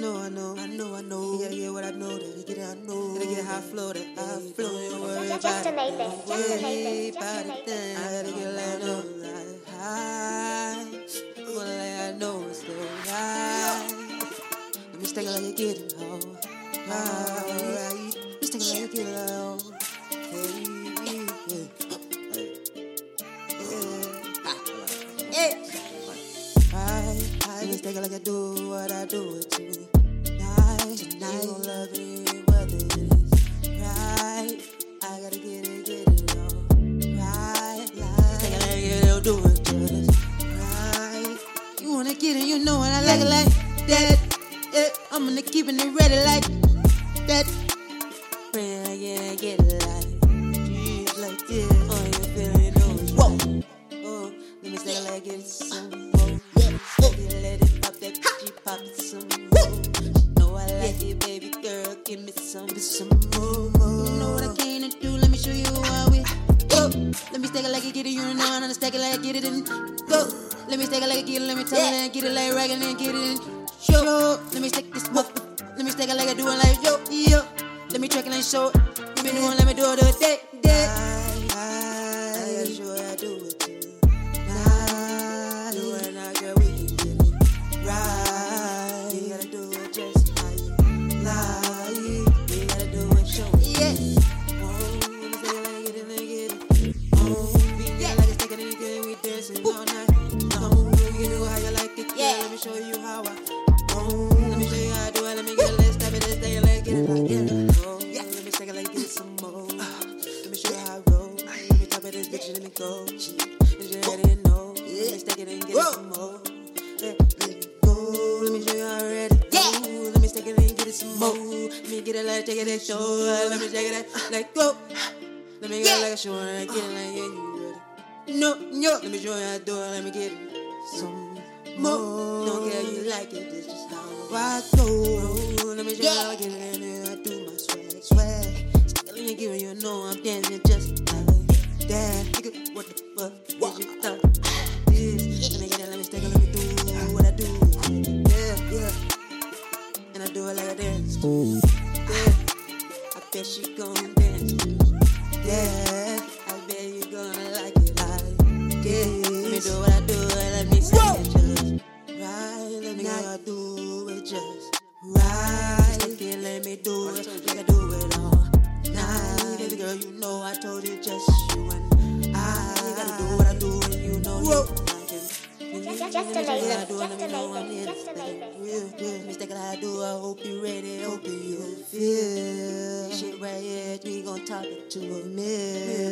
know, I know, I know, I know. You gotta get what I know, that you get it, I know. Gotta get high flow, that high flow. Don't worry Just about it. Don't worry Nathan, just a about it. I gotta get like I know, like high. Like I know it's the right. Let me it like you get it, oh. Right. Let me it like you get it, oh. Hey, yeah. Yeah. Right, I just take it like I do what I do it to me. Night, tonight, you gon' love it, whether it is right. I gotta get it, get it all right. Like, take it like you don't do it just right. You wanna get it, you know what I like it like that. Yeah, I'm gonna keep it ready like that. Pray I get, get it like, jeez, like this. Oh, you feel it, know whoa. Oh, let me say it like it's Let me stack it like I get it, you know gonna stack it like get it and go. Let me stack it like I get it, let me tell it and get it like ragging and get it and show. Let me stack this smoke. Let me stack it like I do it like yo, yo. Let me track it and show it. Let me do it, let me do it the day, day. I roll. Let me top of this bitch, let me go. And you already know. Let me stack it and get it some more. Let me go. Let me show you how I ready. Yeah. Let me stack it and get it some more. Let me get it like take it and show. Let me take it and like go. Let me get it like a show and get it like yeah, you ready. No, no. Let me show you how I do it. Let me get it some more. Don't care you like it. This is how I go. Let me show you how I get it know I'm dancing just like that. Nigga, what the fuck is you thought? This. Let me get it. Let me it. Let me do what I do. Yeah, yeah. And I do it like I dance. Yeah. I bet she gon' dance. Yeah. I bet you gonna like it like this. Let me do what I do let me say it just right. Let me now do it just right. Let me do it like I do it all girl, you know I told you just you and I. Gotta do what I do and you know you like it. Just- just a Nathan, just a Nathan, just a Nathan. Real good, mistake I do. I hope you ready, hope you feel. Shit right here, we gon' top it to a mill.